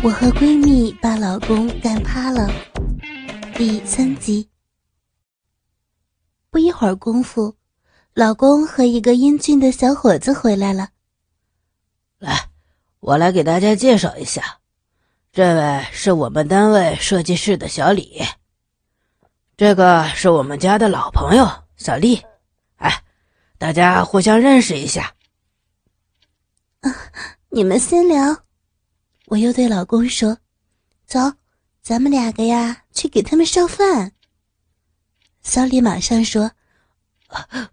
我和闺蜜把老公干趴了，第三集。不一会儿功夫，老公和一个英俊的小伙子回来了。来，我来给大家介绍一下，这位是我们单位设计室的小李，这个是我们家的老朋友小丽。哎，大家互相认识一下。啊，你们先聊。我又对老公说：“走，咱们两个呀，去给他们烧饭。”小李马上说：“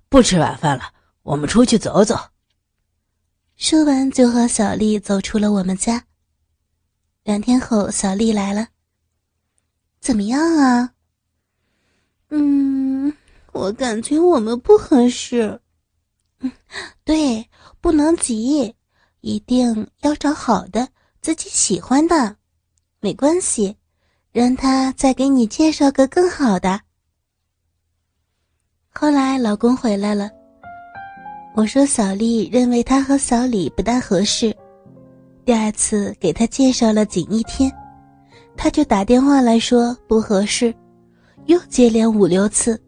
不吃晚饭了，我们出去走走。”说完，就和小丽走出了我们家。两天后，小丽来了。怎么样啊？嗯，我感觉我们不合适。嗯，对，不能急，一定要找好的。自己喜欢的，没关系，让他再给你介绍个更好的。后来老公回来了，我说小丽认为他和小李不大合适，第二次给他介绍了仅一天，他就打电话来说不合适，又接连五六次，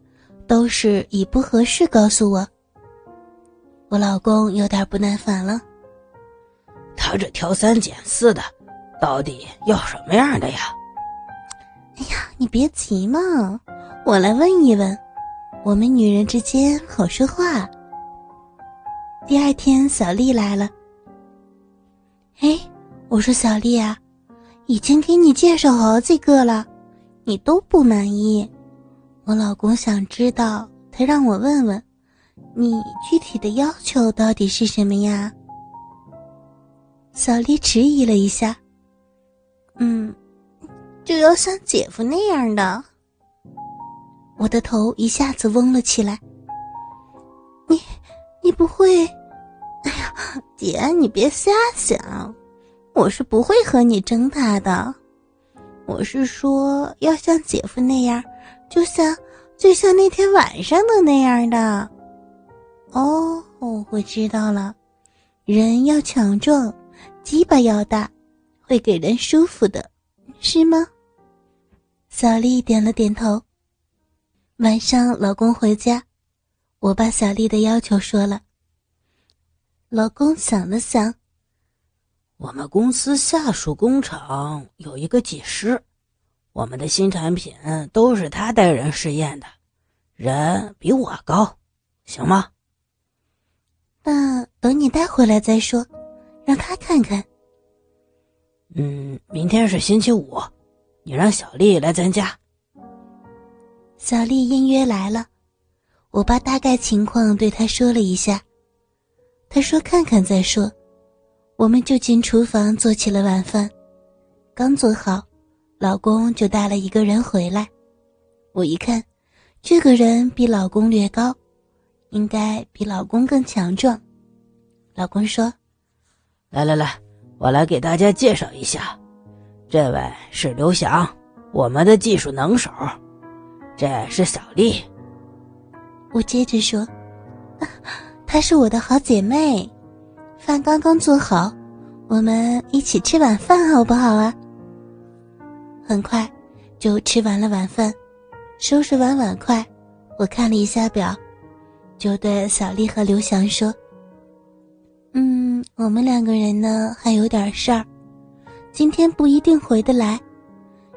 都是以不合适告诉我。我老公有点不耐烦了。他这挑三拣四的，到底要什么样的呀？哎呀，你别急嘛，我来问一问。我们女人之间好说话。第二天，小丽来了。哎，我说小丽啊，已经给你介绍好几个了，你都不满意。我老公想知道，他让我问问，你具体的要求到底是什么呀？小丽迟疑了一下，嗯，就要像姐夫那样的。我的头一下子嗡了起来。你，你不会？哎呀，姐，你别瞎想，我是不会和你争他的。我是说，要像姐夫那样，就像就像那天晚上的那样的。哦，我知道了，人要强壮。鸡巴要大，会给人舒服的，是吗？小丽点了点头。晚上老公回家，我把小丽的要求说了。老公想了想，我们公司下属工厂有一个技师，我们的新产品都是他带人试验的，人比我高，行吗？那等你带回来再说。让他看看。嗯，明天是星期五，你让小丽来咱家。小丽应约来了，我把大概情况对她说了一下。她说看看再说。我们就进厨房做起了晚饭。刚做好，老公就带了一个人回来。我一看，这个人比老公略高，应该比老公更强壮。老公说。来来来，我来给大家介绍一下，这位是刘翔，我们的技术能手。这是小丽。我接着说，她是我的好姐妹。饭刚刚做好，我们一起吃晚饭好不好啊？很快就吃完了晚饭，收拾完碗筷，我看了一下表，就对小丽和刘翔说。嗯，我们两个人呢还有点事儿，今天不一定回得来。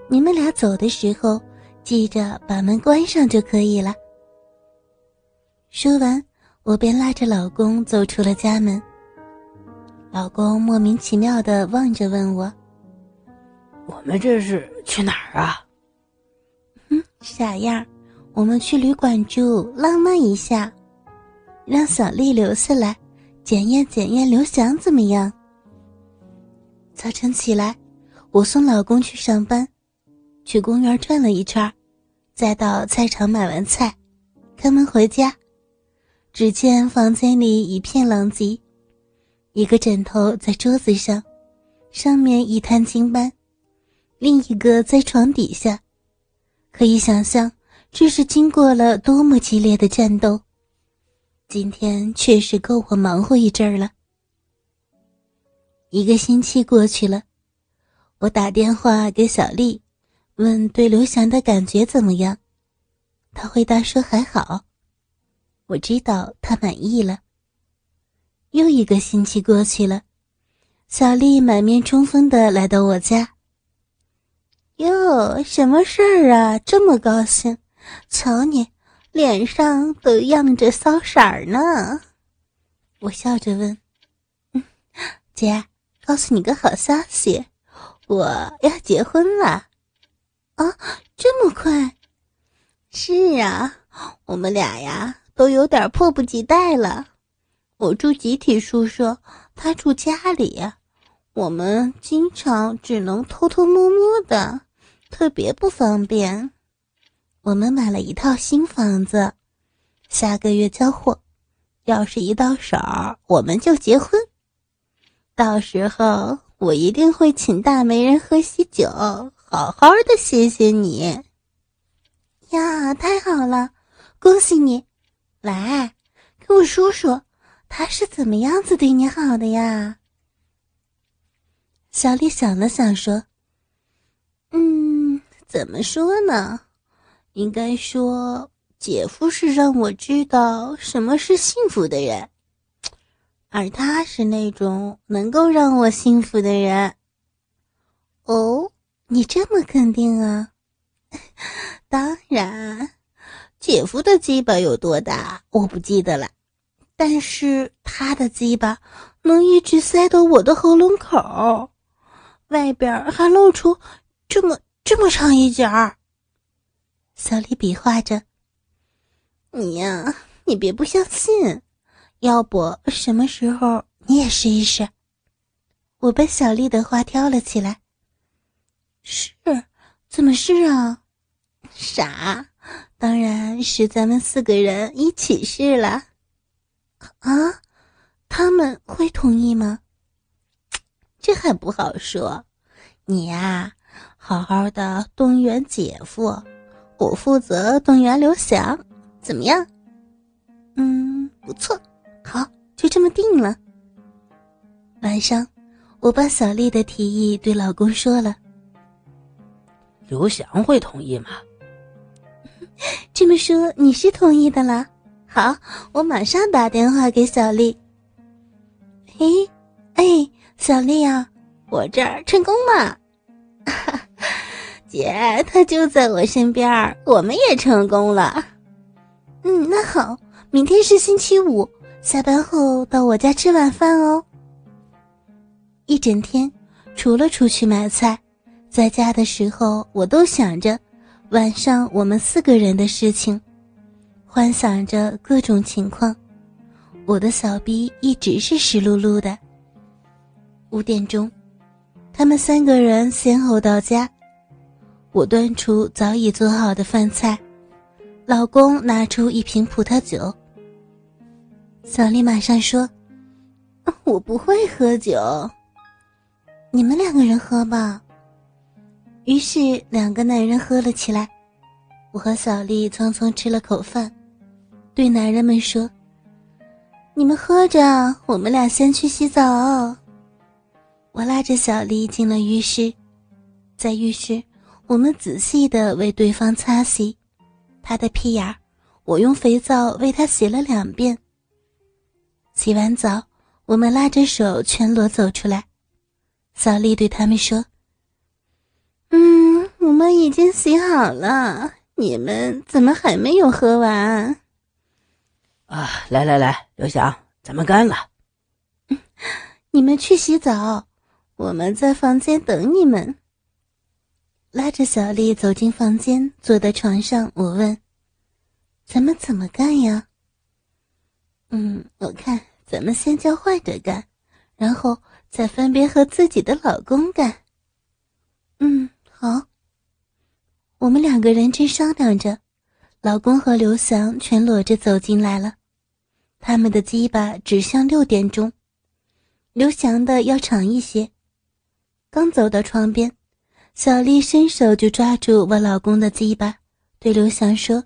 你们俩走的时候，记着把门关上就可以了。说完，我便拉着老公走出了家门。老公莫名其妙的望着问我：“我们这是去哪儿啊？”“哼，傻样，我们去旅馆住，浪漫一下，让小丽留下来。”检验检验刘翔怎么样？早晨起来，我送老公去上班，去公园转了一圈，再到菜场买完菜，开门回家，只见房间里一片狼藉，一个枕头在桌子上，上面一滩青斑，另一个在床底下，可以想象这是经过了多么激烈的战斗。今天确实够我忙活一阵儿了。一个星期过去了，我打电话给小丽，问对刘翔的感觉怎么样。他回答说还好。我知道他满意了。又一个星期过去了，小丽满面春风的来到我家。哟，什么事儿啊？这么高兴？瞧你脸上都漾着骚色儿呢。我笑着问：“，姐，告诉你个好消息。”我要结婚了，啊，这么快？是啊，我们俩呀都有点迫不及待了。我住集体宿舍，他住家里，我们经常只能偷偷摸摸的，特别不方便。我们买了一套新房子，下个月交货，要是一到手，我们就结婚。到时候。我一定会请大媒人喝喜酒，好好的谢谢你。呀，太好了，恭喜你！来，跟我说说，他是怎么样子对你好的呀？小丽想了想说：“嗯，怎么说呢？应该说，姐夫是让我知道什么是幸福的人。”而他是那种能够让我幸福的人。哦，你这么肯定啊？当然，姐夫的鸡巴有多大我不记得了，但是他的鸡巴能一直塞到我的喉咙口，外边还露出这么这么长一截儿。小丽比划着：“你呀，你别不相信。”要不什么时候你也试一试？我被小丽的话挑了起来。是，怎么试啊？傻，当然是咱们四个人一起试了。啊，他们会同意吗？这还不好说。你呀，好好的动员姐夫，我负责动员刘翔，怎么样？嗯，不错。好，就这么定了。晚上，我把小丽的提议对老公说了。刘翔会同意吗？这么说你是同意的了。好，我马上打电话给小丽。嘿，哎，小丽啊，我这儿成功了。姐，他就在我身边，我们也成功了。嗯，那好，明天是星期五。下班后到我家吃晚饭哦。一整天，除了出去买菜，在家的时候我都想着晚上我们四个人的事情，幻想着各种情况。我的小逼一直是湿漉漉的。五点钟，他们三个人先后到家，我端出早已做好的饭菜，老公拿出一瓶葡萄酒。小丽马上说：“我不会喝酒，你们两个人喝吧。”于是两个男人喝了起来。我和小丽匆匆吃了口饭，对男人们说：“你们喝着，我们俩先去洗澡。”我拉着小丽进了浴室，在浴室，我们仔细的为对方擦洗，他的屁眼儿，我用肥皂为他洗了两遍。洗完澡，我们拉着手全裸走出来。小丽对他们说：“嗯，我们已经洗好了，你们怎么还没有喝完？”啊，来来来，刘翔，咱们干了。你们去洗澡，我们在房间等你们。拉着小丽走进房间，坐在床上，我问：“咱们怎么干呀？”嗯，我看咱们先叫坏的干，然后再分别和自己的老公干。嗯，好。我们两个人正商量着，老公和刘翔全裸着走进来了，他们的鸡巴指向六点钟，刘翔的要长一些。刚走到床边，小丽伸手就抓住我老公的鸡巴，对刘翔说。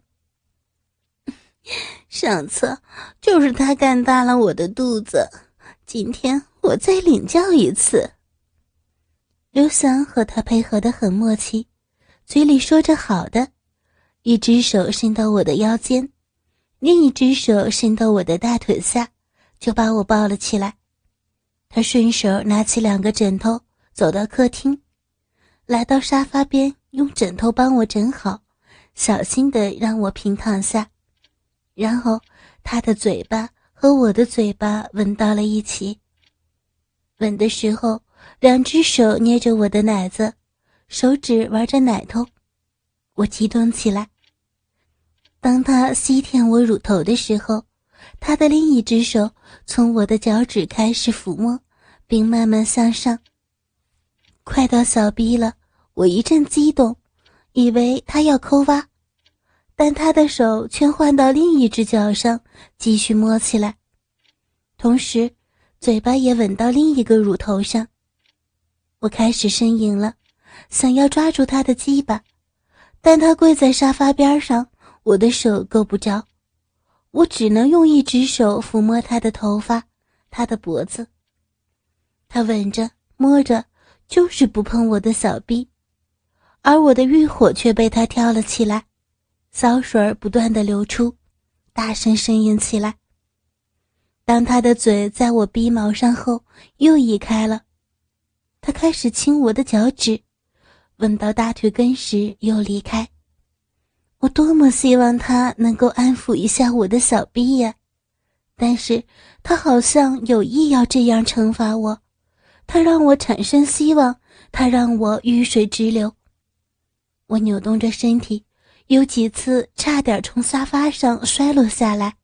上次就是他干大了我的肚子，今天我再领教一次。刘翔和他配合的很默契，嘴里说着好的，一只手伸到我的腰间，另一只手伸到我的大腿下，就把我抱了起来。他顺手拿起两个枕头，走到客厅，来到沙发边，用枕头帮我枕好，小心的让我平躺下，然后他的嘴巴和我的嘴巴吻到了一起。吻的时候。两只手捏着我的奶子，手指玩着奶头，我激动起来。当他吸舔我乳头的时候，他的另一只手从我的脚趾开始抚摸，并慢慢向上。快到小臂了，我一阵激动，以为他要抠挖，但他的手却换到另一只脚上，继续摸起来，同时嘴巴也吻到另一个乳头上。我开始呻吟了，想要抓住他的鸡巴，但他跪在沙发边上，我的手够不着，我只能用一只手抚摸他的头发，他的脖子。他吻着摸着，就是不碰我的小臂，而我的欲火却被他挑了起来，骚水儿不断的流出，大声呻吟起来。当他的嘴在我鼻毛上后，又移开了。他开始亲我的脚趾，吻到大腿根时又离开。我多么希望他能够安抚一下我的小臂呀！但是他好像有意要这样惩罚我，他让我产生希望，他让我雨水直流。我扭动着身体，有几次差点从沙发上摔落下来。